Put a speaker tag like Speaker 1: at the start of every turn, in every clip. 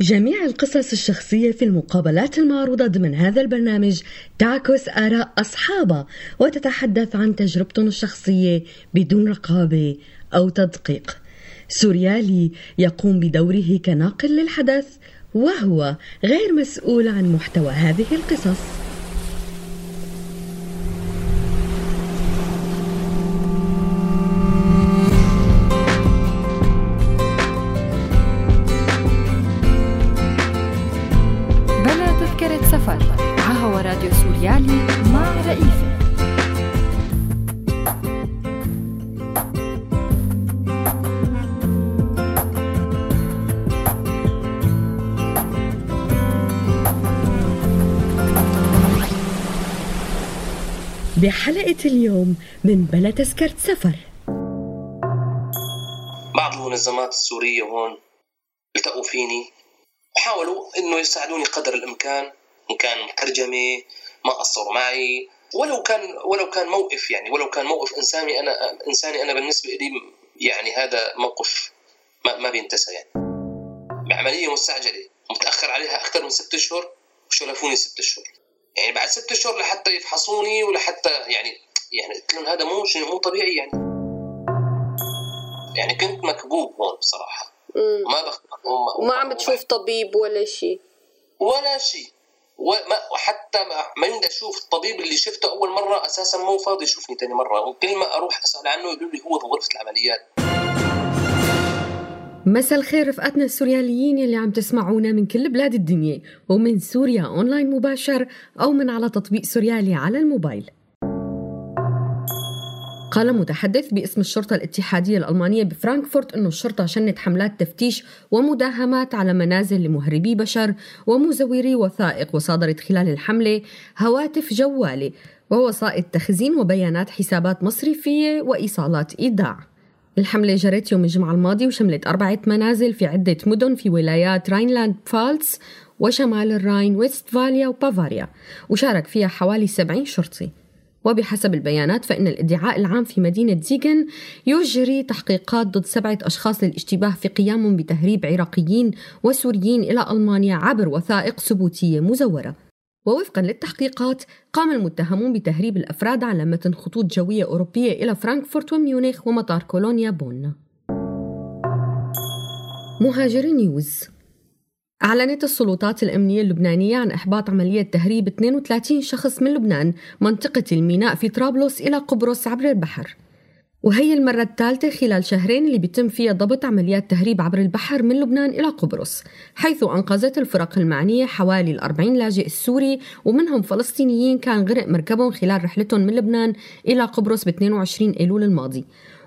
Speaker 1: جميع القصص الشخصية في المقابلات المعروضة ضمن هذا البرنامج تعكس آراء أصحابها وتتحدث عن تجربتهم الشخصية بدون رقابة أو تدقيق. سوريالي يقوم بدوره كناقل للحدث وهو غير مسؤول عن محتوى هذه القصص. بحلقة اليوم من بلا تذكرة سفر.
Speaker 2: بعض المنظمات السورية هون التقوا فيني وحاولوا إنه يساعدوني قدر الإمكان إن كان ترجمة ما قصروا معي ولو كان ولو كان موقف يعني ولو كان موقف إنساني أنا إنساني أنا بالنسبة لي يعني هذا موقف ما, ما بينتسى يعني. بعملية مستعجلة متأخر عليها أكثر من ست أشهر وشلفوني ست أشهر. يعني بعد ست أشهر لحتى يفحصوني ولحتى يعني يعني قلت لهم هذا مو شيء مو طبيعي يعني. يعني كنت مكبوب هون بصراحة.
Speaker 3: ما بخ... وما عم بتشوف طبيب ولا شيء
Speaker 2: ولا شيء وما وحتى ما بدي أشوف الطبيب اللي شفته أول مرة أساسا مو فاضي يشوفني ثاني مرة. وكل ما أروح أسأل عنه يقولوا لي هو بغرفه العمليات.
Speaker 1: مساء الخير رفقاتنا السورياليين يلي عم تسمعونا من كل بلاد الدنيا ومن سوريا أونلاين مباشر أو من على تطبيق سوريالي على الموبايل. قال متحدث باسم الشرطة الاتحادية الألمانية بفرانكفورت أن الشرطة شنت حملات تفتيش ومداهمات على منازل لمهربي بشر ومزوري وثائق وصادرت خلال الحملة هواتف جوالة ووسائط تخزين وبيانات حسابات مصرفية وإيصالات إيداع. الحملة جرت يوم الجمعة الماضي وشملت أربعة منازل في عدة مدن في ولايات راينلاند فالتس وشمال الراين ويستفاليا وبافاريا وشارك فيها حوالي 70 شرطي. وبحسب البيانات فإن الإدعاء العام في مدينة زيغن يجري تحقيقات ضد سبعة أشخاص للاشتباه في قيامهم بتهريب عراقيين وسوريين إلى ألمانيا عبر وثائق ثبوتية مزورة. ووفقا للتحقيقات قام المتهمون بتهريب الأفراد على متن خطوط جوية أوروبية إلى فرانكفورت وميونخ ومطار كولونيا بون. مهاجر نيوز. أعلنت السلطات الأمنية اللبنانية عن إحباط عملية تهريب 32 شخص من لبنان منطقة الميناء في طرابلس إلى قبرص عبر البحر. وهي المرة الثالثة خلال شهرين اللي بيتم فيها ضبط عمليات تهريب عبر البحر من لبنان إلى قبرص حيث أنقذت الفرق المعنية حوالي الأربعين لاجئ السوري ومنهم فلسطينيين كان غرق مركبهم خلال رحلتهم من لبنان إلى قبرص ب 22 أيلول الماضي.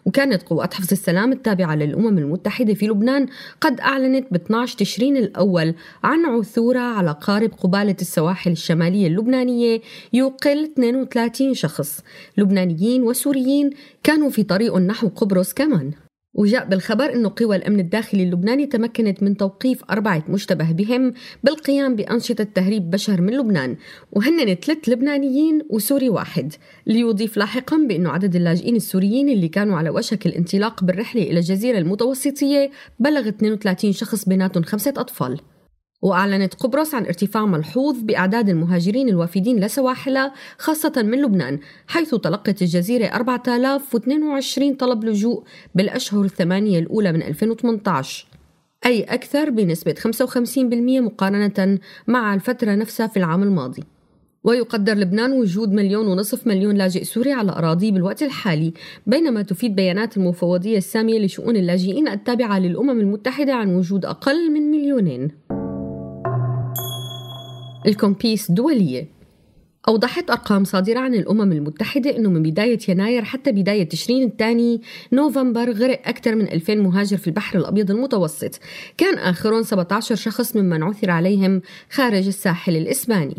Speaker 1: وكانت قوات حفظ السلام التابعة للأمم المتحدة في لبنان قد أعلنت ب 12 تشرين الأول عن عثورها على قارب قبالة السواحل الشمالية اللبنانية يقل 32 شخص. لبنانيين وسوريين كانوا في طريق نحو قبرص كمان. وجاء بالخبر أن قوى الأمن الداخلي اللبناني تمكنت من توقيف أربعة مشتبه بهم بالقيام بأنشطة تهريب بشر من لبنان. وهن ثلاث لبنانيين وسوري واحد. ليضيف لاحقا بأنه عدد اللاجئين السوريين اللي كانوا على وشك الانطلاق بالرحلة إلى الجزيرة المتوسطية بلغ 32 شخص بيناتهم خمسة أطفال. وأعلنت قبرص عن ارتفاع ملحوظ بأعداد المهاجرين الوافدين لسواحلها خاصة من لبنان حيث تلقت الجزيرة 4022 طلب لجوء بالأشهر الثمانية الأولى من 2018 أي أكثر بنسبة 55% مقارنة مع الفترة نفسها في العام الماضي. ويقدر لبنان وجود مليون ونصف مليون لاجئ سوري على أراضيه بالوقت الحالي بينما تفيد بيانات المفوضية السامية لشؤون اللاجئين التابعة للأمم المتحدة عن وجود أقل من مليونين. الكومبيس دولية. أوضحت أرقام صادرة عن الأمم المتحدة أنه من بداية يناير حتى بداية تشرين الثاني نوفمبر غرق أكثر من 2000 مهاجر في البحر الأبيض المتوسط. كان آخرون 17 شخص ممن عثر عليهم خارج الساحل الإسباني.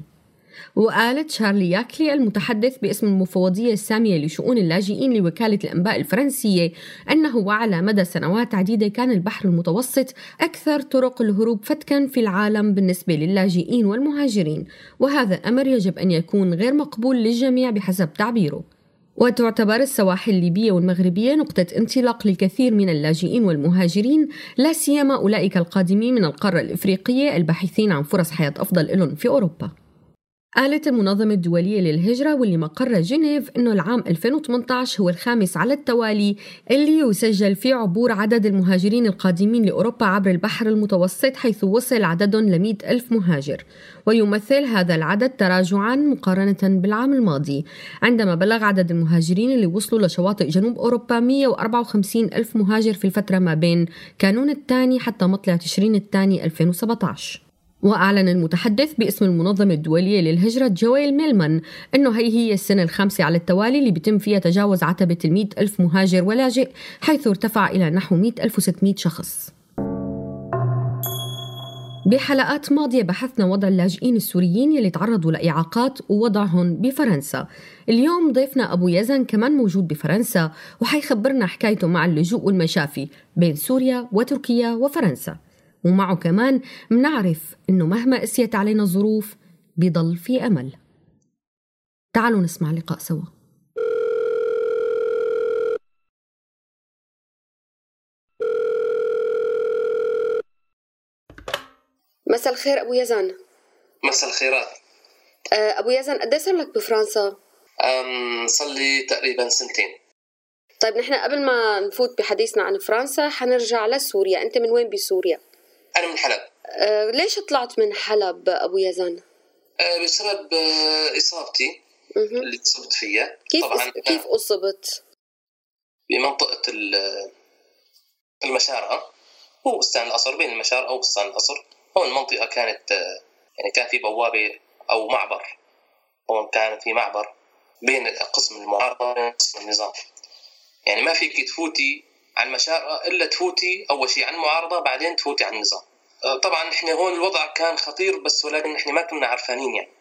Speaker 1: وقالت شارلي ياكلي المتحدث باسم المفوضية السامية لشؤون اللاجئين لوكالة الأنباء الفرنسية أنه وعلى مدى سنوات عديدة كان البحر المتوسط أكثر طرق الهروب فتكا في العالم بالنسبة للاجئين والمهاجرين وهذا أمر يجب أن يكون غير مقبول للجميع بحسب تعبيره. وتعتبر السواحل الليبية والمغربية نقطة انطلاق للكثير من اللاجئين والمهاجرين لا سيما أولئك القادمين من القارة الإفريقية الباحثين عن فرص حياة أفضل لهم في أوروبا. قالت المنظمة الدولية للهجرة واللي مقرها جنيف أنه العام 2018 هو الخامس على التوالي اللي يسجل فيه عبور عدد المهاجرين القادمين لأوروبا عبر البحر المتوسط حيث وصل عددهم ل ألف مهاجر. ويمثل هذا العدد تراجعا مقارنة بالعام الماضي. عندما بلغ عدد المهاجرين اللي وصلوا لشواطئ جنوب أوروبا 154 ألف مهاجر في الفترة ما بين كانون الثاني حتى مطلع تشرين الثاني 2017 وأعلن المتحدث باسم المنظمة الدولية للهجرة جويل ميلمان أنه هي هي السنة الخامسة على التوالي اللي بيتم فيها تجاوز عتبة المئة ألف مهاجر ولاجئ حيث ارتفع إلى نحو مئة ألف وستمائة شخص. بحلقات ماضية بحثنا وضع اللاجئين السوريين يلي تعرضوا لإعاقات ووضعهم بفرنسا. اليوم ضيفنا أبو يزن كمان موجود بفرنسا وحيخبرنا حكايته مع اللجوء والمشافي بين سوريا وتركيا وفرنسا. ومعه كمان منعرف إنه مهما قسيت علينا الظروف بيضل في أمل. تعالوا نسمع لقاء سوا.
Speaker 3: مساء الخير أبو يزن.
Speaker 2: مساء الخيرات.
Speaker 3: أه، أبو يزن قد صار لك بفرنسا؟
Speaker 2: أم صار لي تقريبا سنتين.
Speaker 3: طيب نحن قبل ما نفوت بحديثنا عن فرنسا حنرجع لسوريا. أنت من وين بسوريا؟
Speaker 2: أنا من حلب
Speaker 3: أه ليش طلعت من حلب أبو يزن؟
Speaker 2: أه بسبب أه إصابتي
Speaker 3: مهم.
Speaker 2: اللي اتصبت فيها
Speaker 3: كيف
Speaker 2: طبعا
Speaker 3: كيف أصبت؟
Speaker 2: بمنطقة ال- المشارقة هو بستان القصر بين المشارقة وبستان القصر هون المنطقة كانت آه، يعني كان في بوابة أو معبر هون كان في معبر بين قسم المعارضة وبين قسم النظام يعني ما فيك تفوتي على المشارقة إلا تفوتي أول شيء على المعارضة بعدين تفوتي على النظام. آه، طبعا نحن هون الوضع كان خطير بس ولكن نحن ما كنا عرفانين يعني.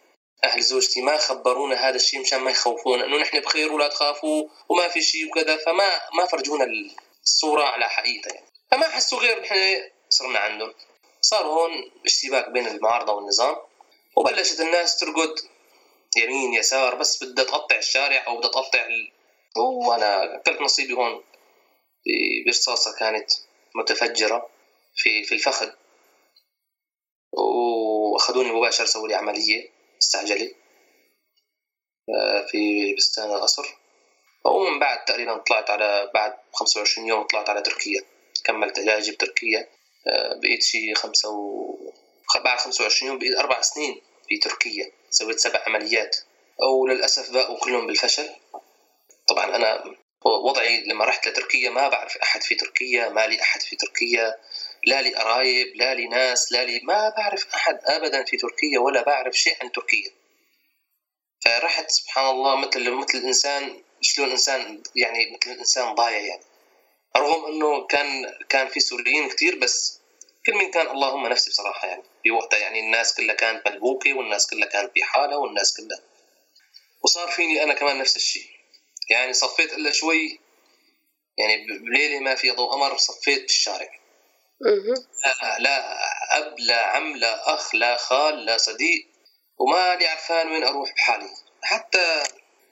Speaker 2: أهل زوجتي ما خبرونا هذا الشيء مشان ما يخوفونا إنه نحن بخير ولا تخافوا وما في شيء وكذا فما ما فرجونا الصورة على حقيقتها يعني. فما حسوا غير نحن صرنا عندهم. صار هون اشتباك بين المعارضة والنظام. وبلشت الناس ترقد يمين يسار بس بدها تقطع الشارع أو بدها تقطع ال... وأنا أكلت نصيبي هون. ب- برصاصه كانت متفجرة في في الفخذ. وأخذوني مباشر سووا لي عملية مستعجلة آه، في بستان القصر. ومن بعد تقريبا طلعت على بعد 25 يوم طلعت على تركيا. كملت علاجي بتركيا آه، بقيت شي خمسة و... بعد 25 يوم بقيت أربع سنين في تركيا. سويت سبع عمليات. وللأسف باقوا كلهم بالفشل. طبعا أنا وضعي لما رحت لتركيا ما بعرف أحد في تركيا ما لي أحد في تركيا لا لي قرايب لا لي ناس لا لي ما بعرف أحد أبدا في تركيا ولا بعرف شيء عن تركيا. فرحت سبحان الله مثل مثل الإنسان شلون إنسان يعني مثل الإنسان ضايع يعني. رغم إنه كان كان في سوريين كثير بس كل من كان اللهم نفسي بصراحة يعني. في وقتها يعني الناس كلها كانت ملبوكه والناس كلها كانت بحالها والناس كلها. وصار فيني أنا كمان نفس الشيء. يعني صفيت إلا شوي يعني بليله ما في ضوء قمر صفيت بالشارع. لا, لا أب لا عم لا أخ لا خال لا صديق وما لي عرفان وين أروح بحالي. حتى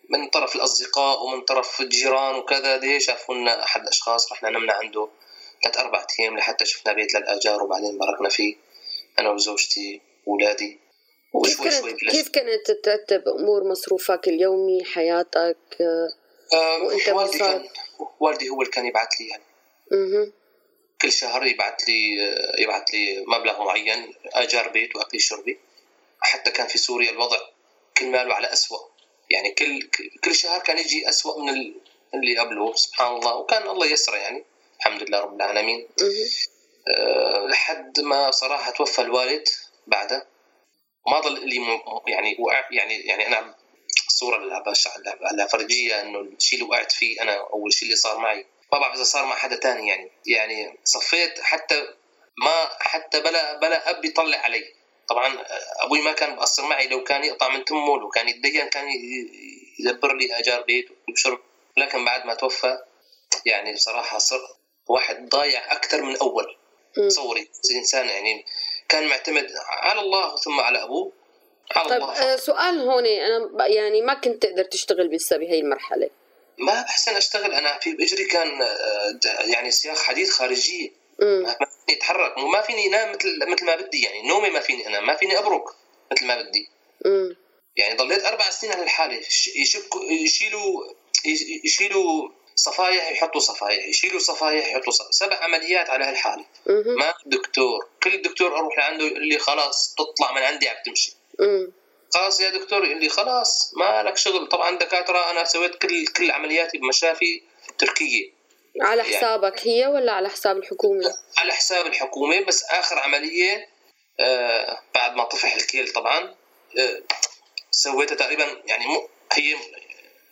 Speaker 2: من طرف الأصدقاء ومن طرف الجيران وكذا دي شافوا لنا أحد الأشخاص رحنا نمنا عنده ثلاث أربع أيام لحتى شفنا بيت للآجار وبعدين باركنا فيه أنا وزوجتي واولادي
Speaker 3: كيف
Speaker 2: وشوي شوي
Speaker 3: كانت
Speaker 2: بلشت
Speaker 3: كيف كانت ترتب أمور مصروفك اليومي حياتك؟
Speaker 2: آه،
Speaker 3: وأنت
Speaker 2: والدي؟ كان والدي هو اللي كان يبعث لي يعني. كل شهر يبعث لي يبعث لي مبلغ معين أجار بيت واكلي شربي حتى كان في سوريا الوضع كل ماله على أسوأ يعني كل كل شهر كان يجي أسوأ من ال- اللي قبله سبحان الله وكان الله يسره يعني الحمد لله رب العالمين. أه لحد ما صراحة توفى الوالد بعده ما ضل لي يعني يعني يعني أنا الصورة اللي بش- اللي فرجية إنه الشيء اللي وقعت فيه أنا أو الشيء اللي صار معي. ما بعرف إذا صار مع حدا تاني يعني. يعني صفيت حتى ما حتى بلا بلا أب يطلع علي. طبعا أبوي ما كان مقصر معي. لو كان يقطع من تمه لو كان يتدين كان يدبر لي أجار بيت وشرب. لكن بعد ما توفى يعني بصراحة صر واحد ضايع أكثر من
Speaker 3: أول.
Speaker 2: تصوري الانسان يعني كان معتمد على الله ثم على أبوه. على
Speaker 3: طيب آه، سؤال هون أنا يعني ما كنت تقدر تشتغل لسه بهي المرحلة.
Speaker 2: ما بحسن أشتغل أنا في بإجري كان آه، يعني سياق حديد خارجيه ما فيني أتحرك وما فيني أنام مثل مثل ما بدي يعني نومي ما فيني أنام ما فيني أبرك مثل ما بدي. يعني ضليت أربع سنين على الحالة يشكوا يشيلوا يشيلوا صفايح يحطوا صفايح يشيلوا صفايح يحطوا صفايح. سبع عمليات على هالحالة. ما دكتور كل دكتور أروح لعنده يقول لي خلاص تطلع من عندي عم تمشي. خلاص يا دكتور يقول لي خلاص ما لك شغل. طبعا دكاترة أنا سويت كل كل عملياتي بمشافي تركية.
Speaker 3: على يعني حسابك يعني هي ولا على حساب الحكومة؟
Speaker 2: على حساب الحكومة بس آخر عملية آه بعد ما طفح الكيل طبعا آه سويتها تقريبا يعني مو هي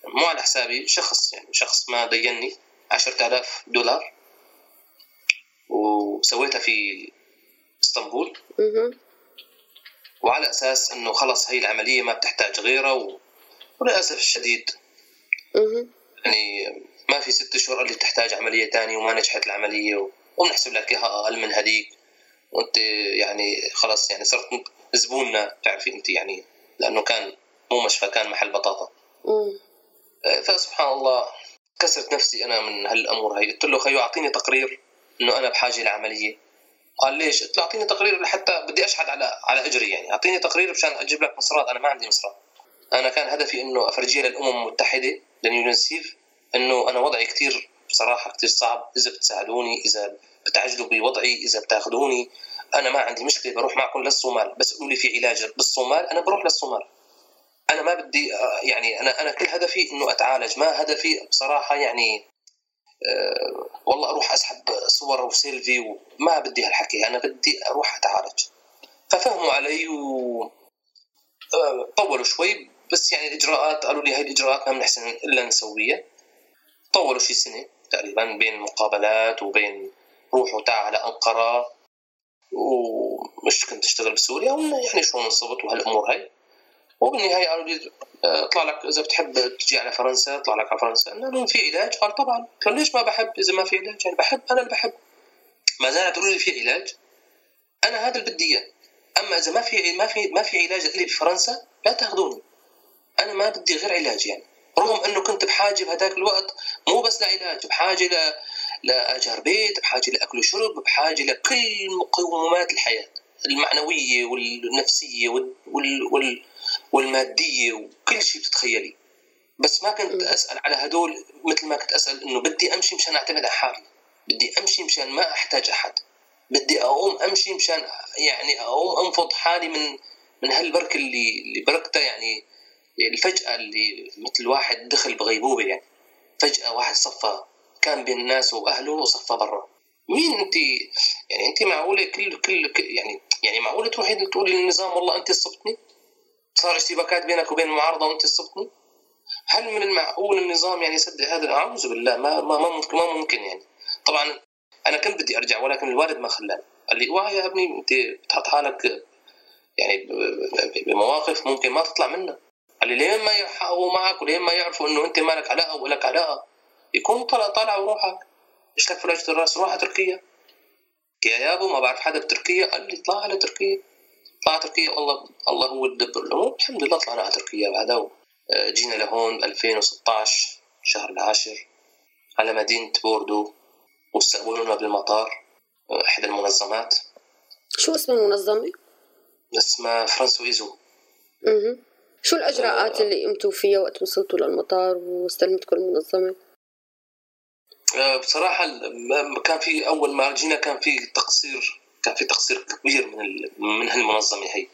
Speaker 2: مو على حسابي شخص يعني شخص ما ديني عشرة آلاف دولار. وسويتها في إسطنبول. وعلى أساس إنه خلص هي العملية ما بتحتاج غيرها و... وللأسف الشديد. يعني ما في ست اشهر اللي بتحتاج عملية ثانية وما نجحت العملية و... وبنحسب لك إياها أقل من هذيك وأنت يعني خلص يعني صرت زبوننا بتعرفي أنت يعني لأنه كان مو مشفى كان محل بطاطا. فسبحان الله كسرت نفسي أنا من هالأمور هي قلت له خيو أعطيني تقرير إنه أنا بحاجة لعملية. قال ليش؟ قلت له أعطيني تقرير لحتى بدي اشحد على على أجري يعني. أعطيني تقرير مشان أجيب لك مصرات. أنا ما عندي مصرات. أنا كان هدفي إنه أفرجيه للأمم المتحدة لليونسيف إنه أنا وضعي كثير بصراحة كثير صعب. إذا بتساعدوني إذا بتعجلوا بوضعي إذا بتاخذوني أنا ما عندي مشكلة. بروح معكم للصومال. بس قولوا لي في علاج. بالصومال أنا بروح للصومال. أنا ما بدي آه، يعني أنا أنا كل هدفي إنه أتعالج. ما هدفي بصراحة يعني والله أروح أسحب صور وسيلفي وما بدي هالحكي أنا بدي أروح أتعالج. ففهموا علي و آه، طولوا شوي بس يعني الإجراءات قالوا لي هاي الإجراءات ما بنحسن إلا نسويها طولوا شي سنة تقريبا بين مقابلات وبين روح وتعال على أنقرة. ومش كنت أشتغل بسوريا يعني شو انصبت وهالأمور هاي. وبالنهايه لي آه، اطلع لك إذا بتحب تجي على فرنسا اطلع لك على فرنسا. قلنا في علاج. قال طبعا. قال ليش ما بحب إذا ما في علاج؟ يعني بحب أنا اللي بحب. ما زالت تقولوا لي في علاج أنا هذا اللي بدي إياه. أما إذا ما في ما في ما في علاج لي بفرنسا لا تأخذوني. أنا ما بدي غير علاج يعني. رغم إنه كنت بحاجة بهذاك الوقت مو بس لعلاج بحاجة ل لاجار بيت بحاجة لاكل وشرب بحاجة لكل مقومات الحياة المعنوية والنفسية وال, وال... وال... والمادية وكل شيء بتتخيلي. بس ما كنت أسأل على هدول مثل ما كنت أسأل إنه بدي أمشي مشان أعتمد على حالي. بدي أمشي مشان ما أحتاج أحد. بدي أقوم أمشي مشان يعني أقوم أنفض حالي من من هالبركه اللي اللي بركتها يعني الفجأة اللي مثل واحد دخل بغيبوبة يعني. فجأة واحد صفى كان بين الناس وأهله وصفى برا. مين أنت؟ يعني أنت معقولة كل كل, كل يعني يعني معقولة تروحي تقولي للنظام والله أنت صبتني صار اشتباكات بينك وبين المعارضة وانت تصبتني هل من المعقول النظام يعني يصدق هذا اعوذ بالله ما ما ما ممكن ما ممكن يعني. طبعا أنا كنت بدي أرجع ولكن الوالد ما خلاني قال لي اوعى يا ابني أنت بتحط حالك يعني بمواقف ممكن ما تطلع منها قال لي لين ما يحققوا معك؟ ولين ما يعرفوا إنه أنت مالك علاقه ولك علاقه يكون طلع طالع وروحك. إيش لك الرأس؟ روح على تركيا. يا يابو ما بعرف حدا بتركيا. قال لي اطلع على تركيا. طلع تركيا والله الله هو يدبر الأمور الحمد لله طلعنا على تركيا بعدها آه، جينا لهون 2016 شهر العاشر على مدينة بوردو واستقبلونا بالمطار آه، إحدى المنظمات
Speaker 3: شو اسم المنظمة؟
Speaker 2: اسمها France
Speaker 3: Horizon أها شو الإجراءات آه اللي قمتوا فيها وقت وصلتوا للمطار واستلمتكم المنظمة؟
Speaker 2: آه بصراحة كان في أول ما جينا كان في تقصير كان في تقصير كبير من من هالمنظمة هي.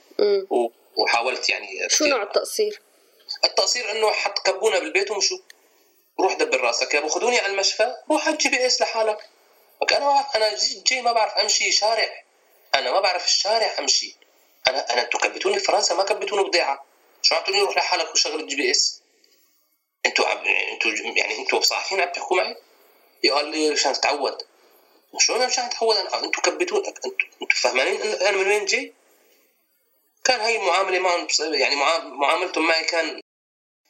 Speaker 2: وحاولت يعني
Speaker 3: شو نوع التقصير؟
Speaker 2: التقصير إنه حط كبونا بالبيت ومشوا روح دبر راسك يا أبو خذوني على المشفى روح على ال GPS لحالك. أنا أنا جاي ما بعرف أمشي شارع. أنا ما بعرف الشارع أمشي. أنا أنا أنتوا كبتوني في فرنسا ما كبتوني بضيعة. شو عم تقولي روح لحالك وشغل ال GPS. أنتوا أنتوا يعني أنتوا صاحيين عم تحكوا معي؟ قال لي عشان تتعود؟ شلون مشان اتعود أنا أنتم كبتون أنتم فاهمين أنا من وين جاي؟ كان هاي المعامله معهم يعني معاملتهم معي كان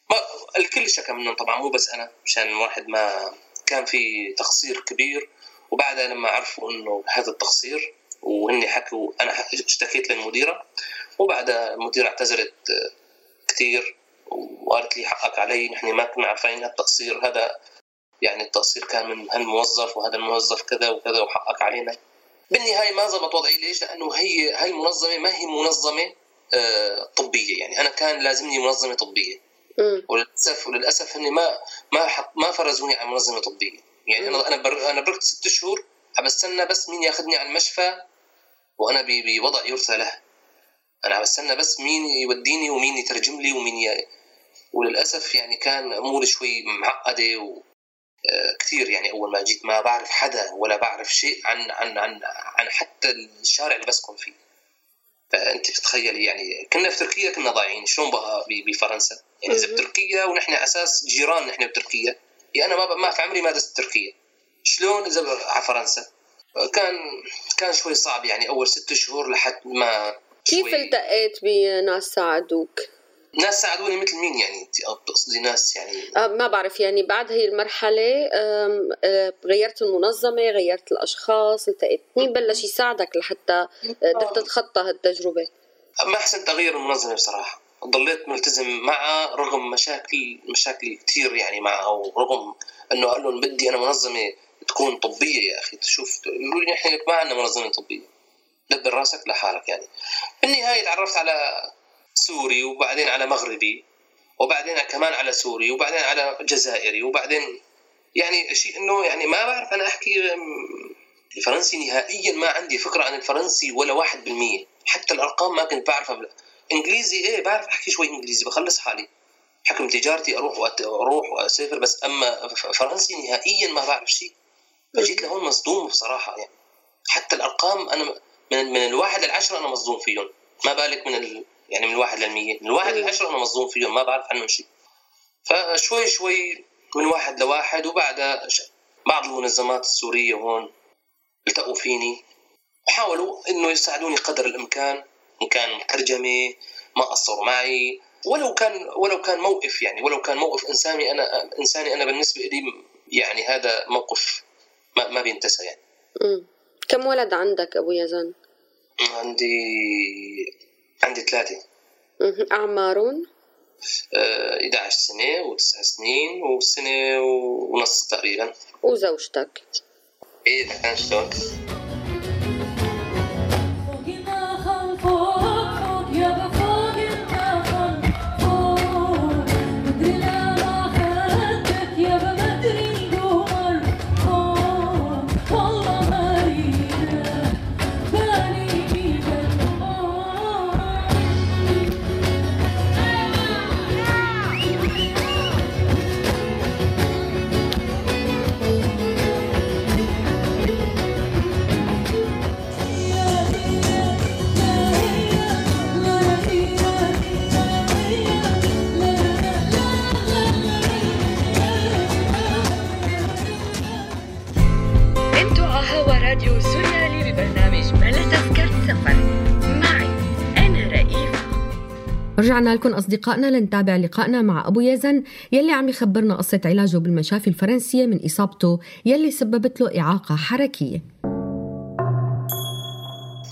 Speaker 2: ما الكل شكى منهم طبعا مو بس أنا مشان الواحد ما كان في تقصير كبير وبعدها لما عرفوا إنه هذا التقصير وهن حكوا أنا اشتكيت للمديرة وبعدها المديرة اعتذرت كثير وقالت لي حقك علي نحن ما كنا عارفين هالتقصير هذا يعني التقصير كان من هالموظف وهذا الموظف كذا وكذا وحقك علينا. بالنهاية ما زبط وضعي ليش؟ لأنه هي هاي المنظمه ما هي منظمة آه، طبية. يعني أنا كان لازمني منظمة طبية. وللاسف وللأسف إني ما ما حط ما فرزوني على منظمة طبية. يعني أنا أنا بر أنا بركت ست شهور عم بستنى بس مين ياخذني على المشفى وأنا بوضع يرثى له. أنا عم بستنى بس مين يوديني ومين يترجم لي ومين ي... وللأسف يعني كان أموري شوي معقدة و... كثير يعني أول ما جيت ما بعرف حدا ولا بعرف شيء عن عن عن عن حتى الشارع اللي بسكن فيه. فأنت بتتخيلي يعني كنا في تركيا كنا ضايعين شلون بقى بفرنسا؟ يعني إذا بتركيا ونحن أساس جيران نحن بتركيا. يعني أنا ما ما في عمري ما دست تركيا. شلون إذا على فرنسا؟ كان كان شوي صعب يعني أول ست شهور لحد ما
Speaker 3: كيف التقيت بناس ساعدوك؟
Speaker 2: ناس ساعدوني مثل مين يعني؟ انت أو بتقصدي ناس يعني؟
Speaker 3: آه ما بعرف يعني بعد هي المرحلة آه غيرت المنظمة غيرت الأشخاص التقيت مين بلش يساعدك لحتى قدرت تتخطى هالتجربة.
Speaker 2: ما احسن تغيير المنظمة بصراحة. ضليت ملتزم معها رغم مشاكل مشاكل كثير يعني معها ورغم إنه قال لهم بدي أنا منظمة تكون طبية يا أخي. تشوف يقولوا لي نحن ما عندنا منظمة طبية. دبر راسك لحالك يعني. بالنهاية تعرفت على سوري وبعدين على مغربي وبعدين كمان على سوري وبعدين على جزائري وبعدين يعني شيء إنه يعني ما بعرف أنا أحكي الفرنسي نهائيا ما عندي فكرة عن الفرنسي ولا واحد بالمية. حتى الأرقام ما كنت بعرفها إنجليزي إيه بعرف أحكي شوي إنجليزي بخلص حالي. حكم تجارتي أروح وأروح وأسافر بس أما فرنسي نهائيا ما بعرف شيء. فجيت لهون مصدوم بصراحة يعني. حتى الأرقام أنا من من الواحد للعشرة أنا مصدوم فيهم. ما بالك من ال... يعني من الواحد للمية من الواحد للعشرة أنا مصدوم فيهم ما بعرف عنهم شيء فشوي شوي من واحد لواحد وبعدها بعض المنظمات السورية هون التقوا فيني وحاولوا إنه يساعدوني قدر الإمكان إن كان ترجمة ما قصروا معي ولو كان ولو كان موقف يعني ولو كان موقف إنساني أنا إنساني أنا بالنسبة لي يعني هذا موقف ما, ما بينتسى يعني.
Speaker 3: م. كم ولد عندك أبو يزن؟
Speaker 2: عندي عندي ثلاثة
Speaker 3: أعمارهم؟
Speaker 2: 11 آه، سنة وتسع سنين وسنة ونص تقريبا
Speaker 3: وزوجتك؟
Speaker 2: إيه كان شلون؟
Speaker 1: رجعنا لكم أصدقائنا لنتابع لقائنا مع أبو يزن يلي عم يخبرنا قصة علاجه بالمشافي الفرنسية من إصابته يلي سببت له إعاقة حركية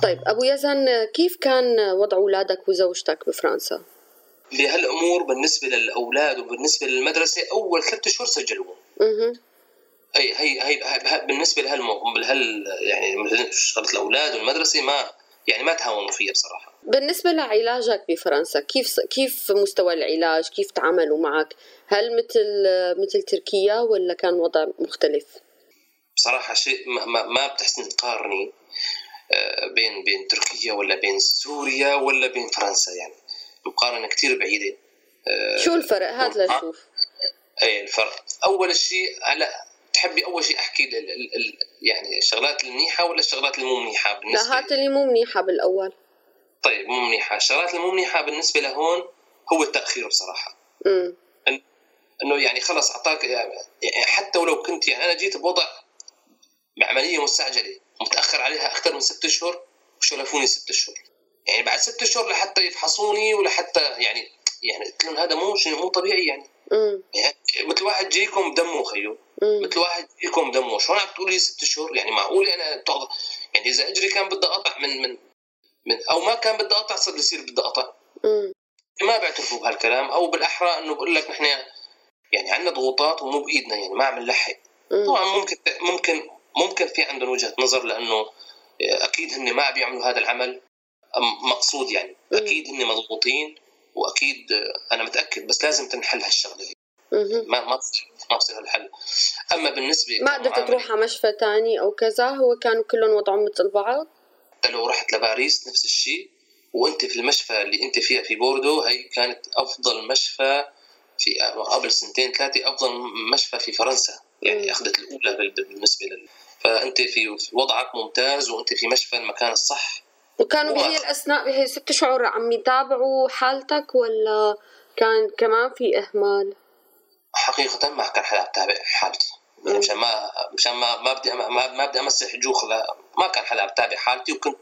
Speaker 3: طيب أبو يزن كيف كان وضع أولادك وزوجتك بفرنسا؟
Speaker 2: بهالأمور بالنسبة للأولاد وبالنسبة للمدرسة أول ثلاثة شهور سجلوهم اي هي هي بالنسبة. لهال يعني شغلة الأولاد والمدرسة ما يعني ما تهاونوا فيها بصراحة
Speaker 3: بالنسبة لعلاجك بفرنسا كيف كيف مستوى العلاج؟ كيف تعاملوا معك؟ هل مثل مثل تركيا ولا كان وضع مختلف؟
Speaker 2: بصراحة شيء ما, ما, ما بتحسن تقارني آه، بين بين تركيا ولا بين سوريا ولا بين فرنسا يعني. مقارنة كثير بعيدة
Speaker 3: آه، شو الفرق؟ هات لنشوف.
Speaker 2: إيه الفرق. أول شيء على تحبي أول شيء أحكي ال ال ال يعني الشغلات المنيحة ولا الشغلات المو منيحه
Speaker 3: بالنسبة لا هات اللي مو منيحة بالأول.
Speaker 2: طيب مو منيحه الشغلات المو منيحه بالنسبة لهون هو التأخير بصراحة. امم إنه يعني خلص اعطاك يعني حتى ولو كنت يعني أنا جيت بوضع بعمليه مستعجلة متأخر عليها أكثر من ست أشهر وشلفوني ست أشهر. يعني بعد ست أشهر لحتى يفحصوني ولحتى يعني يعني قلت لهم هذا مو مو طبيعي يعني. يعني مثل واحد جايكم بدمه خيو. مثل واحد جايكم بدمه. شلون عم تقول لي ست شهور يعني معقول أنا تقض... يعني إذا أجري كان بدي أقطع من من من أو ما كان بدي أقطع صار يصير بدي أقطع. ما بيعترفوا بهالكلام أو بالأحرى إنه بقول لك نحن يعني عندنا ضغوطات ومو بإيدنا يعني ما عم نلحق. طبعا ممكن ممكن ممكن في عندهم وجهة نظر لأنه أكيد هن ما بيعملوا هذا العمل مقصود يعني. أكيد هن مضغوطين وأكيد أنا متأكد بس لازم تنحل هالشغلة ما ما ما بصير الحل أما بالنسبة
Speaker 3: ما قدرت تروح على مشفى ثاني أو كذا هو كانوا كلهم وضعهم مثل بعض؟
Speaker 2: لو رحت لباريس نفس الشيء وانت في المشفى اللي انت فيها في بوردو هي كانت أفضل مشفى في قبل سنتين ثلاثة أفضل مشفى في فرنسا يعني أخذت الأولى بالنسبة لل فأنت في وضعك ممتاز وأنت في مشفى المكان الصح.
Speaker 3: وكانوا بهي الأثناء بهي ست شهور عم يتابعوا حالتك ولا كان كمان في إهمال؟
Speaker 2: حقيقة ما كان حدا يتابع حالتي. يعني مشان ما مشان ما ما بدي ما, ما بدي أمسح جوخ لا ما كان حدا يتابع حالتي وكنت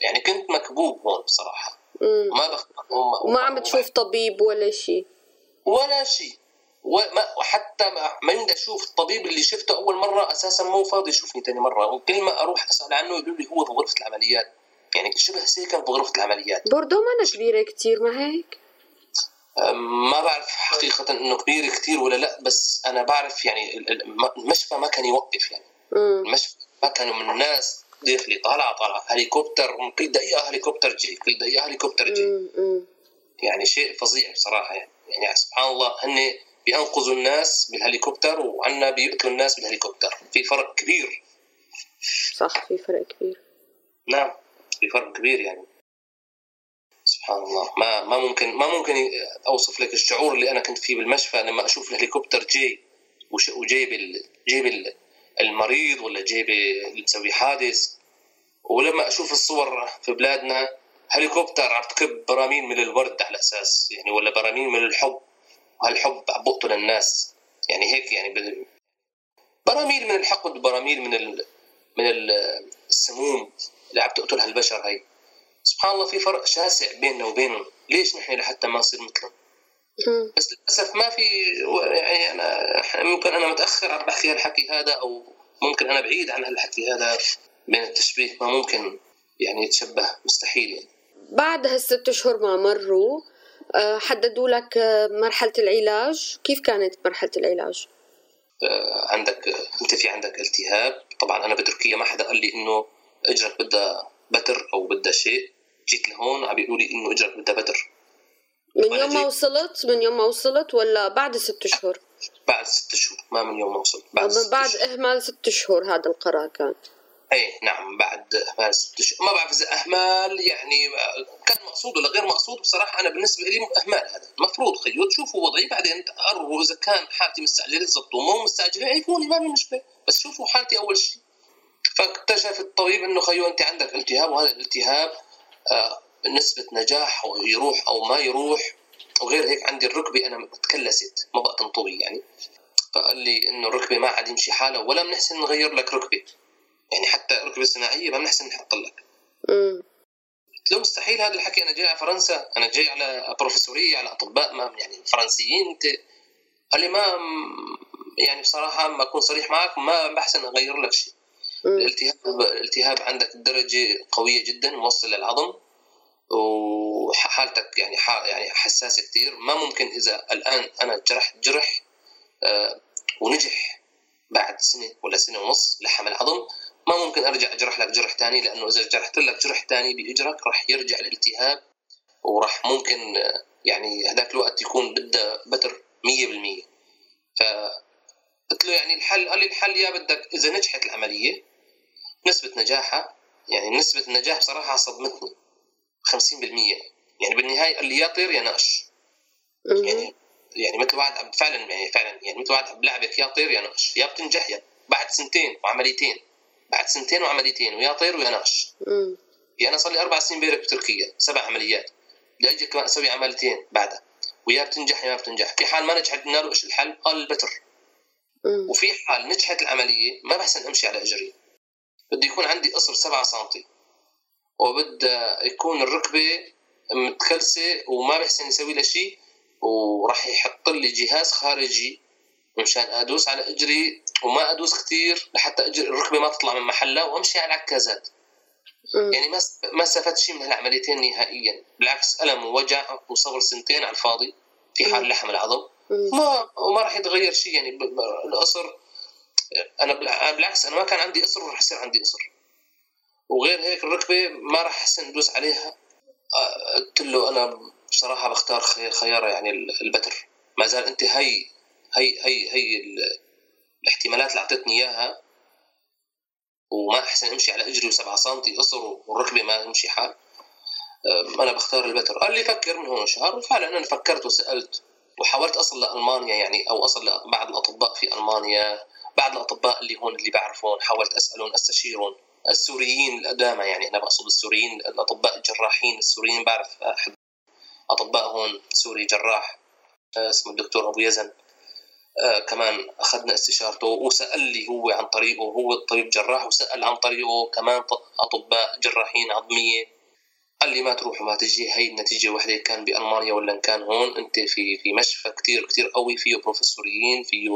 Speaker 2: يعني كنت مكبوب هون بصراحة.
Speaker 3: ما بخ... وما عم بتشوف طبيب ولا شيء
Speaker 2: ولا شيء وحتى ما بدي أشوف الطبيب اللي شفته أول مرة أساسا مو فاضي يشوفني ثاني مرة. وكل ما أروح أسأل عنه يقولوا لي هو في غرفه العمليات. يعني شبه سيكل في غرفه العمليات.
Speaker 3: بوردو ما كبيرة كثير ما هيك؟
Speaker 2: ما بعرف حقيقة إنه كبير كثير ولا لأ بس أنا بعرف يعني المشفى ما كان يوقف يعني. المشفى ما كانوا من الناس داخلي طالعة طالعة هليكوبتر كل دقيقة هليكوبتر جي كل دقيقة هليكوبتر جي. يعني شيء فظيع بصراحة يعني. يعني سبحان الله هن بينقذوا الناس بالهليكوبتر وعنا بيقتلوا الناس بالهليكوبتر. في فرق كبير.
Speaker 3: صح في فرق كبير.
Speaker 2: نعم في فرق كبير يعني. سبحان الله. ما ما ممكن ما ممكن أوصف لك الشعور اللي أنا كنت فيه بالمشفى لما أشوف الهليكوبتر جاي وجايب جايب المريض ولا جايب اللي مسوي حادث. ولما أشوف الصور في بلادنا هليكوبتر عم تكب براميل من الورد على أساس يعني ولا براميل من الحب. وهالحب بقتل الناس. يعني هيك يعني براميل من الحقد براميل من ال... من السموم اللي عم تقتل هالبشر هي سبحان الله في فرق شاسع بيننا وبينهم. ليش نحن لحتى ما نصير مثلهم؟ بس للأسف ما في يعني أنا ممكن أنا متأخر عم بحكي هالحكي هذا أو ممكن أنا بعيد عن هالحكي هذا بين التشبيه. ما ممكن يعني يتشبه مستحيل يعني.
Speaker 3: بعد هالست أشهر ما مروا آه، حددوا لك آه، مرحلة العلاج. كيف كانت مرحلة العلاج؟
Speaker 2: آه، عندك أنت في عندك التهاب. طبعا أنا بتركيا ما حدا قال لي إنه إجرك بدها بتر أو بدها شيء. جيت لهون عم بيقولوا لي إنه إجرك بدها بتر
Speaker 3: من يوم ما وصلت؟ من يوم ما وصلت ولا بعد ست شهور؟
Speaker 2: بعد ست شهور ما من يوم ما وصلت
Speaker 3: بعد من بعد إهمال ست شهور هذا القرار كان.
Speaker 2: اي نعم بعد إهمال ست شهور. ما بعرف إذا إهمال يعني كان مقصود ولا غير مقصود؟ بصراحة أنا بالنسبة لي إهمال هذا. المفروض خيو تشوفوا وضعي بعدين تقرروا إذا كان حالتي مستعجلة تزبطوا مو مستعجلة عيفوني ما في مشكلة. بس شوفوا حالتي أول شيء. فاكتشف الطبيب إنه خيو أنت عندك التهاب وهذا الالتهاب نسبة نجاح أو يروح أو ما يروح وغير هيك عندي الركبة أنا تكلست ما بقى تنطوي يعني. فقال لي إنه الركبة ما عاد يمشي حالها ولا بنحسن نغير لك ركبة يعني حتى ركبة صناعية ما بنحسن نحط لك. قلت له مستحيل هذا الحكي أنا جاي على فرنسا أنا جاي على بروفيسورية على أطباء ما يعني فرنسيين. أنت قال لي ما يعني بصراحة ما أكون صريح معك ما بحسن أغير لك شيء. الالتهاب الالتهاب عندك درجة قوية جدا موصل للعظم وحالتك يعني يعني حساسة كثير ما ممكن إذا الآن أنا جرحت جرح آه، ونجح بعد سنة ولا سنة ونص لحم العظم ما ممكن أرجع أجرح لك جرح ثاني لأنه إذا جرحت لك جرح ثاني باجرك راح يرجع الالتهاب وراح ممكن آه، يعني هذاك الوقت يكون بده بتر 100% ف قلت له يعني الحل قال لي الحل يا بدك إذا نجحت العملية نسبة نجاحها يعني نسبة النجاح بصراحة صدمتني. 50% يعني بالنهاية قال لي يا طير يا نقش. يعني يعني مثل واحد فعلا يعني فعلا يعني مثل واحد بلعبك يا طير يا نقش. يا بتنجح يا بعد سنتين وعمليتين. بعد سنتين وعمليتين ويا طير ويا نقش. يعني أنا صار لي أربع سنين بيرك بتركيا سبع عمليات. بدي أجي كمان أسوي عمليتين بعدها. ويا بتنجح يا ما بتنجح. في حال ما نجحت إيش الحل؟ قال البتر وفي حال نجحت العملية ما بحسن أمشي على أجري. بده يكون عندي قصر 7 سم وبده يكون الركبة متكلسة وما بيحسن يسوي لها شيء وراح يحط لي جهاز خارجي مشان أدوس على إجري وما أدوس كثير لحتى إجري الركبة ما تطلع من محلها وأمشي على العكازات. يعني ما ما استفدت شيء من هالعمليتين نهائيا. بالعكس ألم ووجع وصبر سنتين على الفاضي في حال لحم العظم. ما وما راح يتغير شيء يعني القصر أنا بالعكس أنا ما كان عندي قصر وراح يصير عندي قصر وغير هيك الركبة ما راح أحسن ادوس عليها. قلت له أنا بصراحة بختار خيار يعني البتر. ما زال أنت هي هي هي هي الاحتمالات اللي أعطيتني إياها. وما أحسن أمشي على إجري و7 سم قصر والركبة ما أمشي حال. أنا بختار البتر. قال لي فكر من هون شهر. وفعلا أنا فكرت وسألت وحاولت أصل لألمانيا يعني أو أصل لبعض الأطباء في ألمانيا. بعض الأطباء اللي هون اللي بعرفهم حاولت أسألهم أستشيرهم. السوريين القدامى يعني أنا بقصد السوريين الأطباء الجراحين السوريين بعرف أحد أطباء هون سوري جراح آه، اسمه الدكتور أبو يزن. آه كمان أخذنا استشارته وسأل لي هو عن طريقه هو الطبيب جراح وسأل عن طريقه. كمان أطباء جراحين عظمية. قال لي ما تروح وما تجي هي النتيجة وحدة كان بألمانيا ولا إن كان هون أنت في في مشفى كثير كثير قوي فيه بروفيسوريين فيه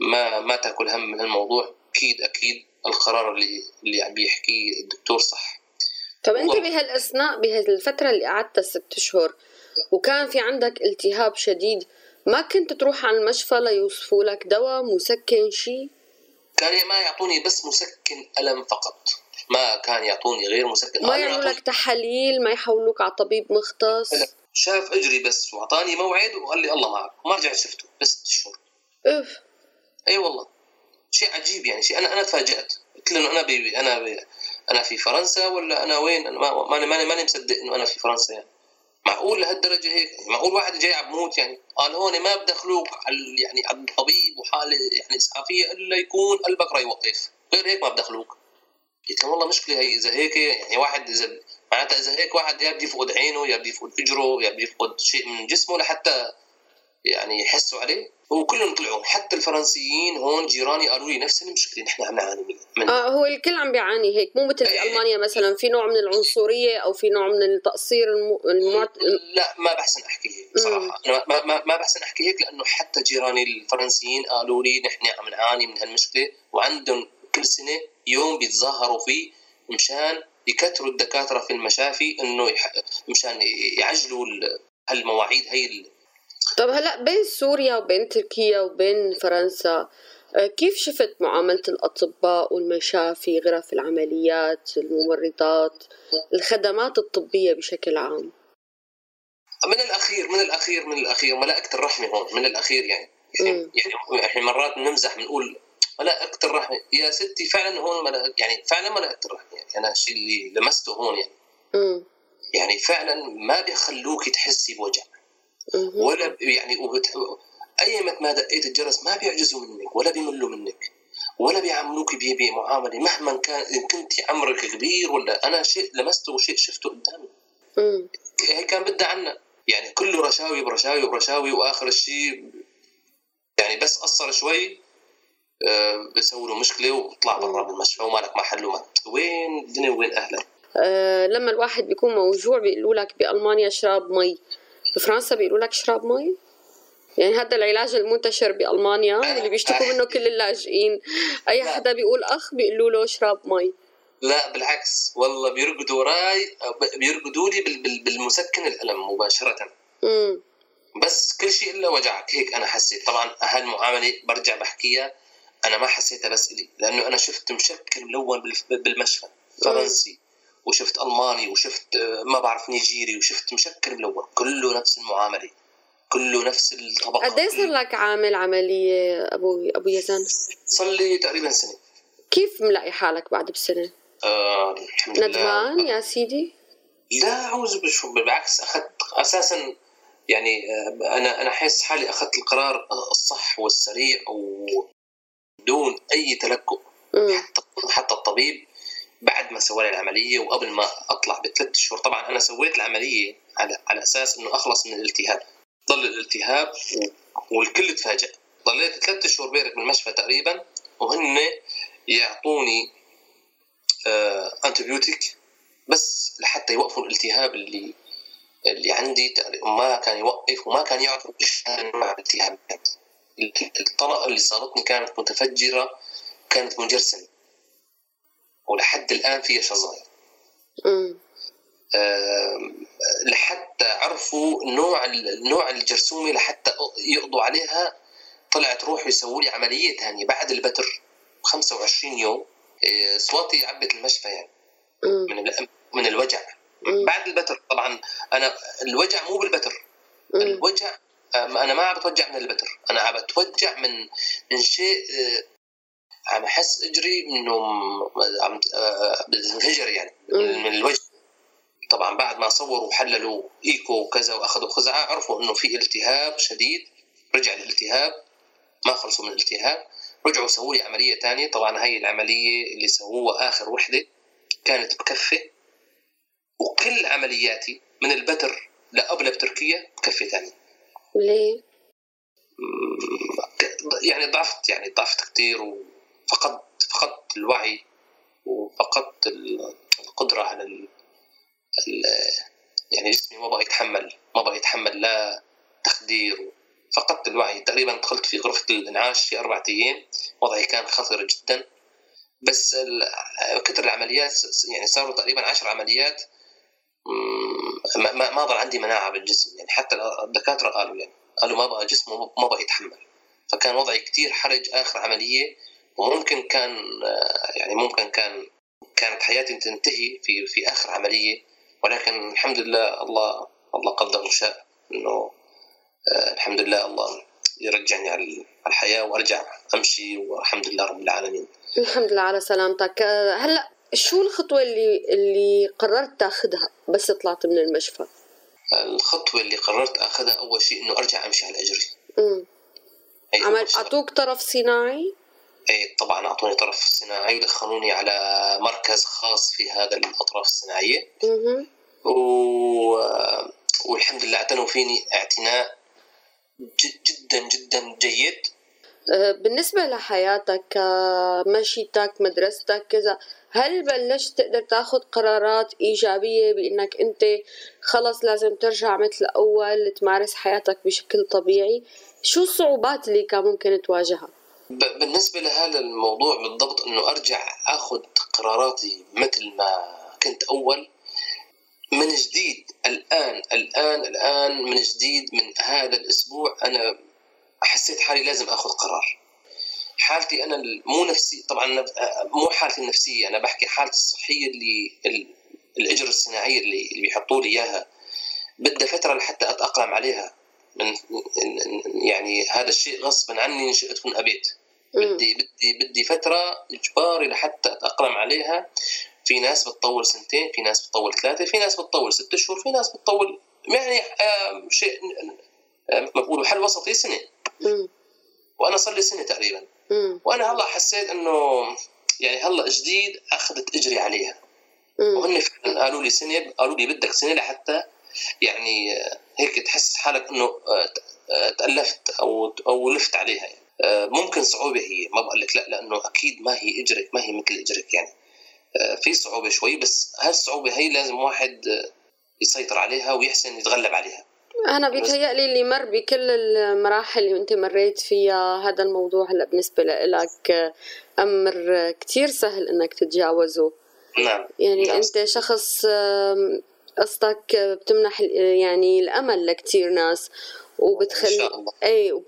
Speaker 2: ما ما تأكل هم من الموضوع أكيد أكيد القرار اللي اللي عم بيحكيه الدكتور صح.
Speaker 3: طب أنت بهالأثناء بهالفترة اللي قعدتها ست أشهر وكان في عندك التهاب شديد ما كنت تروح على المشفى ليوصفوا لك دواء مسكن شيء؟
Speaker 2: كان ما يعطوني بس مسكن ألم فقط. ما كان يعطوني غير مسكن.
Speaker 3: ما يعملوا لك تحاليل ما يحولوك على طبيب مختص.
Speaker 2: شاف أجري بس وأعطاني موعد وقال لي الله معك. وما رجعت شفته بس ست شهور
Speaker 3: اف
Speaker 2: أي والله. شيء عجيب يعني شيء أنا أنا تفاجأت. قلت له أنا بي أنا بي أنا في فرنسا ولا أنا وين؟ أنا ما ماني ماني ماني مصدق إنه أنا في فرنسا يعني. معقول لهالدرجة هيك؟ يعني معقول واحد جاي عم بموت يعني؟ قال هون ما بدخلوك على يعني على الطبيب وحالة يعني إسعافية إلا يكون قلبك راح يوقف غير هيك ما بدخلوك. قلت له والله مشكلة هي إذا هيك يعني واحد إذا معناتها إذا هيك واحد يا بده يفقد عينه يا بده يفقد اجره يا بده يفقد شيء من جسمه لحتى يعني يحسوا عليه. وكلهم طلعوا. حتى الفرنسيين هون جيراني قالوا لي نفس المشكلة نحن عم نعاني منها.
Speaker 3: آه هو الكل عم بيعاني هيك مو مثل في ألمانيا مثلا في نوع من العنصرية أو في نوع من التقصير المعت...
Speaker 2: لا ما بحسن أحكي هيك بصراحه أنا ما, ما, ما بحسن أحكي هيك لأنه حتى جيراني الفرنسيين قالوا لي نحن عم نعاني من هالمشكلة وعندهم كل سنة يوم بيتظاهروا فيه مشان يكثروا الدكاترة في المشافي إنه يح... مشان يعجلوا هالمواعيد هي
Speaker 3: طب هلا بين سوريا وبين تركيا وبين فرنسا آه، كيف شفت معاملة الأطباء والمشافي غرف العمليات الممرضات الخدمات الطبية بشكل عام؟
Speaker 2: من الأخير من الأخير من الأخير ملائكة الرحمة هون من الأخير يعني. يعني, يعني إحنا مرات بنمزح بنقول ملائكة الرحمة يا ستي فعلا هون ملائكة يعني فعلا ملائكة الرحمة يعني. أنا الشيء اللي لمسته هون يعني. م. يعني فعلا ما بيخلوك تحسي بوجع. ولا يعني اي ما دقيت الجرس ما بيعجزوا منك ولا بيملوا منك ولا بيعاملوك بمعاملة مهما كان إن كنت عمرك كبير ولا أنا شيء لمسته وشيء شفته قدامي. هيك كان بدها عنا يعني كله رشاوي برشاوي برشاوي وآخر الشيء يعني بس قصر شوي آه، بيسووا له مشكلة وطلع برا بالمشفى ومالك محل وما وين الدنيا وين أهلك؟
Speaker 3: أه لما الواحد بيكون موجوع بيقولوا لك بألمانيا اشرب مي. بفرنسا بيقولوا لك اشرب مي؟ يعني هذا العلاج المنتشر بألمانيا اللي بيشتكوا منه كل اللاجئين. أي. حدا بيقول أخ بيقولوا له اشرب مي.
Speaker 2: لا بالعكس. والله بيرقدوا وراي بيرقدوا لي بالمسكن الألم مباشرة.
Speaker 3: امم
Speaker 2: بس كل شيء إلا وجعك. هيك أنا حسيت. طبعا هالمعامله برجع بحكيها أنا ما حسيتها بس إلي لأنه أنا شفت مشكل ملون بالمشفى. فرنسي. وشفت ألماني وشفت آه، ما بعرف نيجيري وشفت مشكل ملون كله نفس المعاملة. كله نفس الطبقة.
Speaker 3: قد إيه صار لك عامل عملية أبو أبو يزن؟
Speaker 2: صار لي تقريبا سنة.
Speaker 3: كيف ملاقي حالك بعد بسنة؟
Speaker 2: آه الحمد لله.
Speaker 3: ندمان يا سيدي؟
Speaker 2: لا أعوذ بالعكس أخذت أساسا يعني آه، أنا أنا حاسس حالي أخذت القرار الصح والسريع ودون أي تلكؤ. حتى حتى الطبيب بعد ما سوى لي العملية وقبل ما أطلع بثلاث شهور. طبعا أنا سويت العملية على على أساس إنه أخلص من الالتهاب. ضل الالتهاب والكل تفاجأ. ضليت ثلاث شهور بيرك بالمشفى تقريبا وهن يعطوني آه انتبيوتيك بس لحتى يوقفوا الالتهاب اللي اللي عندي. ما كان يوقف وما كان يعرف إيش انواع الالتهاب. الطلقه اللي صارتني كانت متفجرة كانت مجرسمه ولحد الآن فيها شظايا. آم، لحتى عرفوا نوع نوع الجرثومة لحتى يقضوا عليها طلعت روح يسووا لي عملية ثانية بعد البتر 25 يوم إيه، صوتي عبت المشفى يعني. من من الوجع. بعد البتر طبعا أنا الوجع مو بالبتر. الوجع أنا ما عم بتوجع من البتر أنا عم بتوجع من من شيء آه، عم احس أجري إنه عم آه، بتنفجر يعني من الوجه. طبعا بعد ما صوروا وحللوا إيكو وكذا وأخذوا خزعه عرفوا إنه في التهاب شديد. رجع الالتهاب ما خلصوا من الالتهاب. رجعوا سووا لي عملية ثانية طبعا هي العملية اللي سووها آخر وحدة كانت بكفه وكل عملياتي من البتر لقبل بتركيا بكفه ثانية
Speaker 3: ليه؟
Speaker 2: يعني ضعفت يعني ضعفت كثير وفقدت فقدت الوعي وفقدت ال- القدرة على ال... ال... يعني جسمي ما بقى يتحمل ما بقى يتحمل لا تخدير. فقدت الوعي. تقريبا دخلت في غرفة الإنعاش في أربعة أيام. وضعي كان خطر جدا. بس. كتر العمليات يعني صاروا تقريبا عشر عمليات ما, ما, عندي مناعة بالجسم. يعني حتى الدكاترة قالوا يعني قالوا ما بقى جسمه ما بقى يتحمل. فكان وضعي كتير حرج آخر عملية. وممكن كان آه، يعني ممكن كان كانت حياتي تنتهي في في آخر عملية ولكن الحمد لله الله الله قدر وشاء إنه آه، الحمد لله الله يرجعني على الحياة وأرجع أمشي والحمد لله رب العالمين
Speaker 3: الحمد لله على سلامتك آه، هلا شو الخطوة اللي اللي قررت تاخذها بس طلعت من المشفى؟
Speaker 2: الخطوة اللي قررت أخذها أول شيء إنه أرجع أمشي على
Speaker 3: امم
Speaker 2: هي
Speaker 3: عمل. أعطوك طرف صناعي؟
Speaker 2: إيه طبعا أعطوني طرف صناعي ودخلوني على مركز خاص في هذا الأطراف الصناعية.
Speaker 3: أها
Speaker 2: و... والحمد لله أعتنوا فيني اعتناء جد جدا جدا جيد.
Speaker 3: آه، بالنسبة لحياتك آه، مشيتك مدرستك كذا هل بلشت تقدر تاخذ قرارات إيجابية بأنك أنت خلص لازم ترجع مثل أول تمارس حياتك بشكل طبيعي؟ شو الصعوبات اللي كان ممكن تواجهها؟
Speaker 2: بالنسبة لهذا الموضوع بالضبط إنه أرجع آخذ قراراتي مثل ما كنت أول. من جديد الآن الآن الآن من جديد من هذا الأسبوع أنا حسيت حالي لازم آخذ قرار. حالتي أنا مو نفسي طبعا مو حالتي النفسية أنا بحكي حالتي الصحية اللي ال- الإجر الصناعيه اللي اللي بيحطوا لي إياها. بدها فترة لحتى أتأقلم عليها. من يعني هذا الشيء غصبا عني ان شئت
Speaker 3: أبيت.
Speaker 2: بدي بدي بدي فترة إجباري لحتى أتأقلم عليها في ناس بتطول سنتين في ناس بتطول ثلاثة في ناس بتطول ست شهور في ناس بتطول يعني آه، شيء مثل ما بقولوا حل وسطي سنة
Speaker 3: مم.
Speaker 2: وأنا صار لي سنة تقريبا
Speaker 3: مم.
Speaker 2: وأنا هلأ حسيت إنه يعني هلأ جديد أخذت إجري عليها. وهن فعلا قالوا لي سنة قالوا لي بدك سنة لحتى يعني هيك تحس حالك إنه آه، آه، تألفت أو أو لفت عليها يعني. آه، ممكن صعوبة هي ما بقول لك لا لأنه أكيد ما هي اجرك ما هي مثل اجرك يعني في صعوبة شوي بس هالصعوبة هي لازم واحد يسيطر عليها ويحسن يتغلب عليها
Speaker 3: أنا بيتهيألي اللي مر بكل المراحل اللي أنت مريت فيها هذا الموضوع هلا بالنسبة لك أمر كتير سهل إنك تتجاوزه
Speaker 2: نعم
Speaker 3: يعني
Speaker 2: نعم.
Speaker 3: أنت شخص آم، قصدك بتمنح يعني الأمل لكتير ناس وبتخلي اي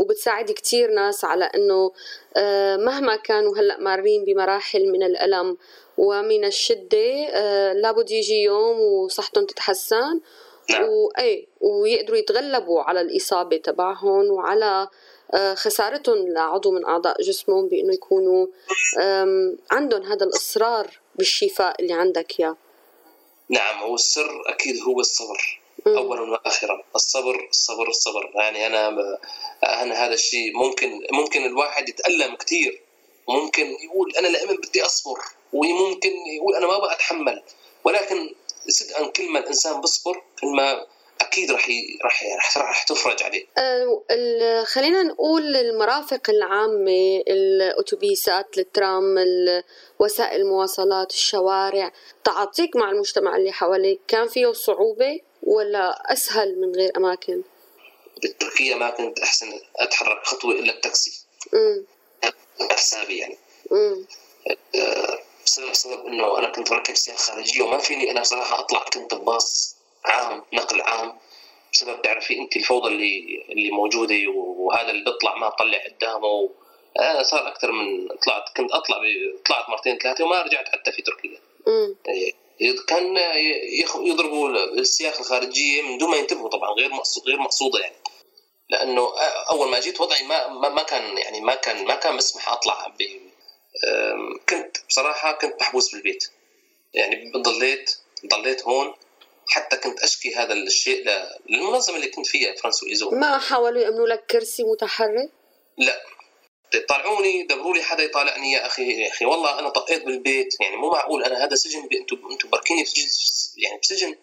Speaker 3: وبتساعد كتير ناس على إنه آه، مهما كانوا هلأ مارين بمراحل من الألم ومن الشدة آه، لابد يجي يوم وصحتهم تتحسن.
Speaker 2: نعم.
Speaker 3: واي ويقدروا يتغلبوا على الإصابة تبعهم وعلى آه، خسارتهم لعضو من أعضاء جسمهم بإنه يكونوا عندهم هذا الإصرار بالشفاء اللي عندك إياه.
Speaker 2: نعم هو السر أكيد هو الصبر. اولا واخرا. الصبر الصبر الصبر. يعني أنا أنا هذا الشيء ممكن ممكن الواحد يتألم كثير وممكن يقول أنا لامن بدي أصبر. وممكن يقول أنا ما بقى أتحمل. ولكن صدقا كل ما الإنسان بصبر كل ما أكيد راح. راح راح, راح تفرج عليه
Speaker 3: ال- خلينا نقول المرافق العامة الأتوبيسات الترام ال- وسائل المواصلات الشوارع تعاطيك مع المجتمع اللي حواليك كان فيه صعوبة ولا أسهل من غير أماكن؟
Speaker 2: بتركيا ما كنت أحسن أتحرك خطوة إلا بتاكسي
Speaker 3: مم.
Speaker 2: حسابي يعني
Speaker 3: مم.
Speaker 2: آه، بسبب سبب إنه أنا كنت مركب سياحه خارجيه وما فيني أنا بصراحة أطلع كنت بباص عام نقل عام بسبب تعرفي أنت الفوضى اللي اللي موجودة وهذا اللي بيطلع ما طلع قدامه. أنا صار أكثر من طلعت كنت أطلع طلعت مرتين ثلاثة وما رجعت حتى في تركيا. إيه، كان يضربوا السياق الخارجية من دون ما ينتبهوا طبعا غير مقصود غير مقصودة يعني. لأنه أول ما جيت وضعي ما ما كان يعني ما كان ما كان مسمح أطلع كنت بصراحة كنت محبوس بالبيت. يعني ضليت ضليت هون. حتى كنت أشكي هذا الشيء للمنظمه اللي كنت فيها France Horizon.
Speaker 3: ما حاولوا يامنوا لك كرسي متحرك؟
Speaker 2: لا. طلعوني دبروا لي حدا يطالعني يا أخي يا أخي والله أنا طقيت بالبيت. يعني مو معقول أنا هذا سجن أنتم أنتم بركيني في يعني بسجن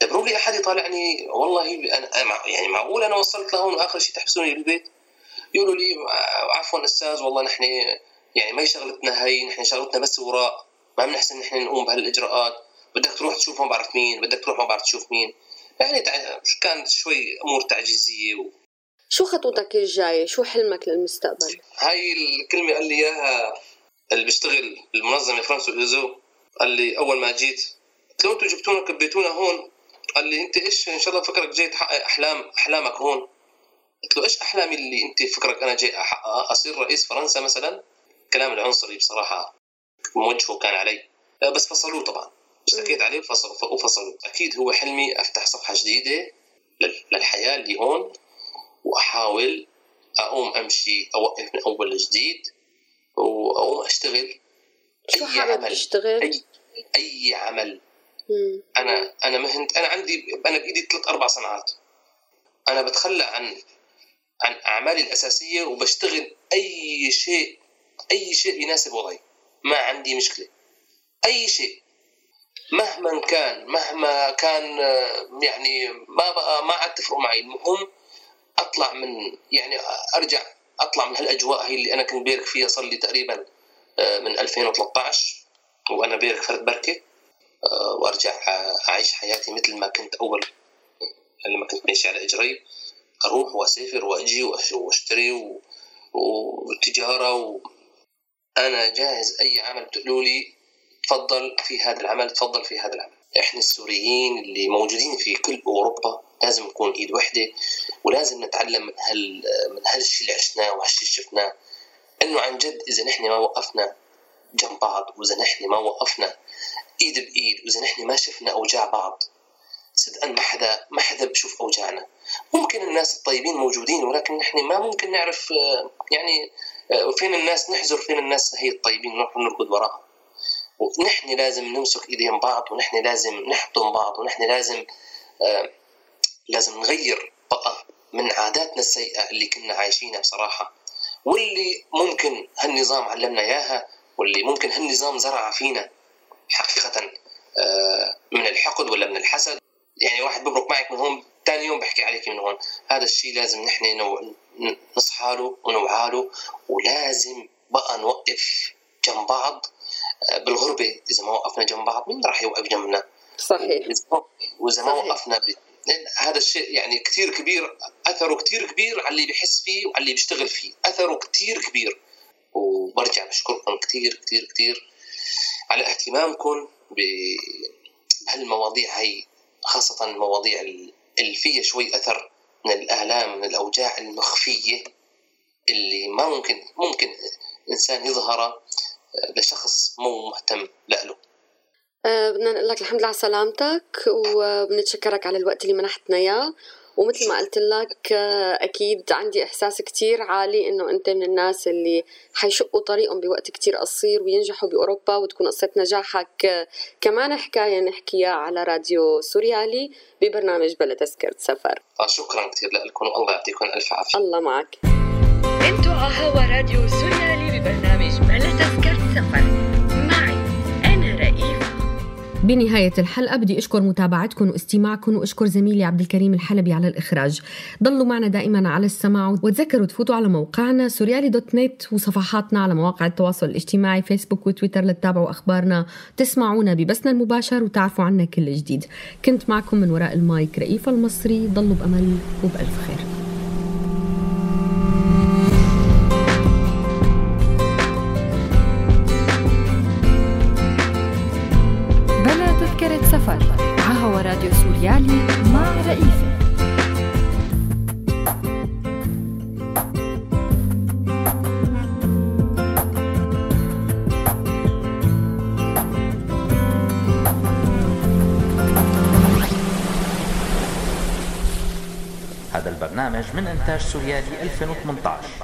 Speaker 2: دبروا لي أحد يطالعني والله أنا يعني معقول أنا وصلت لهون وآخر شيء تحبسوني بالبيت؟ يقولوا لي عفوا أستاذ والله نحن يعني ما شغلتنا هي نحن شغلتنا بس وراء. ما بنحسن نحن نقوم بهالإجراءات. بدك تروح تشوف ما بعرف مين بدك تروح ما بعرف تشوف مين. يعني كانت شوي أمور تعجيزية و...
Speaker 3: شو خطوتك الجاية؟ شو حلمك للمستقبل؟
Speaker 2: هاي الكلمة قال لي إياها اللي بيشتغل بالمنظمة France Horizon. قال لي أول ما جيت قلت له أنتم جبتونا كبيتونا هون؟ قال لي أنت إيش؟ إن شاء الله فكرك جاي تحقق احلام أحلامك هون. قلت له إيش أحلامي اللي أنت فكرك أنا جاي أحققها؟ أصير رئيس فرنسا مثلا؟ الكلام العنصري بصراحة موجهه كان علي. بس فصلوه طبعا. اشتكيت عليه وفصلوا. أكيد هو حلمي أفتح صفحة جديدة للحياة اللي هون وأحاول أقوم أمشي أوقف من أول جديد وأقوم أشتغل.
Speaker 3: شو حابب تشتغل؟
Speaker 2: اي أي عمل. مم. أنا أنا مهنت أنا عندي أنا بإيدي ثلاث أربع صناعات. أنا بتخلى عن عن أعمالي الأساسية وبشتغل أي شيء أي شيء يناسب وضعي. ما عندي مشكلة. أي شيء. مهما كان مهما كان يعني ما بقى ما عاد تفرق معي. المهم أطلع من يعني أرجع أطلع من هالأجواء هي اللي أنا كنت بيرك فيها صار لي تقريبا آه، من 2013 وأنا بيرك فرد بركة آه، وأرجع أعيش حياتي مثل ما كنت أول لما كنت ماشي على إجري. أروح وأسافر وأجي وأشتري وتجارة و... أنا جاهز أي عمل بتقولوا لي تفضل في هذا العمل تفضل في هذا العمل. إحنا السوريين اللي موجودين في كل أوروبا لازم نكون إيد وحدة ولازم نتعلم من هال من هالشيء اللي عشناه وهالشيء اللي شفناه. إنه عن جد إذا نحن ما وقفنا جنب بعض وإذا نحن ما وقفنا إيد بإيد وإذا نحن ما شفنا أوجاع بعض صدقا ما حدا ما حدا بشوف أوجاعنا. ممكن الناس الطيبين موجودين ولكن نحن ما ممكن نعرف يعني فين الناس نحزر فين الناس هي الطيبين نروح نركض وراها. ونحن لازم نمسك ايدين بعض ونحن لازم نحضن بعض ونحن لازم آه لازم نغير بقى من عاداتنا السيئة اللي كنا عايشينها بصراحة. واللي ممكن هالنظام علمنا إياها واللي ممكن هالنظام زرع فينا حقيقة آه من الحقد ولا من الحسد. يعني واحد ببرك معك من هون ثاني يوم بحكي عليك من هون. هذا الشيء لازم نحن نصحى له ونوعى له ولازم بقى نوقف جنب بعض بالغربة إذا ما وقفنا جنب بعض مين راح يوقف جنبنا؟
Speaker 3: صحيح.
Speaker 2: وإذا ما وقفنا ب... هذا الشيء يعني كثير كبير أثره كثير كبير على اللي بحس فيه وعلى اللي بيشتغل فيه أثره كثير كبير. وبرجع بشكركم كثير كثير كثير على اهتمامكم بهالمواضيع هي خاصة المواضيع اللي فيها شوي أثر من الآلام من الأوجاع المخفية اللي ما ممكن ممكن إنسان يظهر لشخص مو مهتم له
Speaker 3: أه بدنا نقول لك الحمد لله على سلامتك وبنتشكرك على الوقت اللي منحتنا إياه. ومثل ما قلت لك أكيد عندي إحساس كتير عالي إنه أنت من الناس اللي حيشقوا طريقهم بوقت كتير قصير وينجحوا بأوروبا وتكون قصة نجاحك. كمان حكاية نحكيها على راديو سوريالي ببرنامج بلا تذكره سفر.
Speaker 2: آه، شكرا كثير لكم الله يعطيكم ألف عافية.
Speaker 3: الله معك.
Speaker 4: أنتوا على هوا راديو سوريالي ببرنامج
Speaker 1: بنهاية الحلقة بدي أشكر متابعتكم واستماعكم وأشكر زميلي عبد الكريم الحلبي على الإخراج. ضلوا معنا دائما على السماع وتذكروا تفوتوا على موقعنا سوريالي دوت نت وصفحاتنا على مواقع التواصل الاجتماعي فيسبوك وتويتر لتتابعوا أخبارنا. تسمعونا ببثنا المباشر وتعرفوا عنا كل جديد. كنت معكم من وراء المايك رئيفة المصري. ضلوا بأمل وبألف خير.
Speaker 5: سوريالي 2018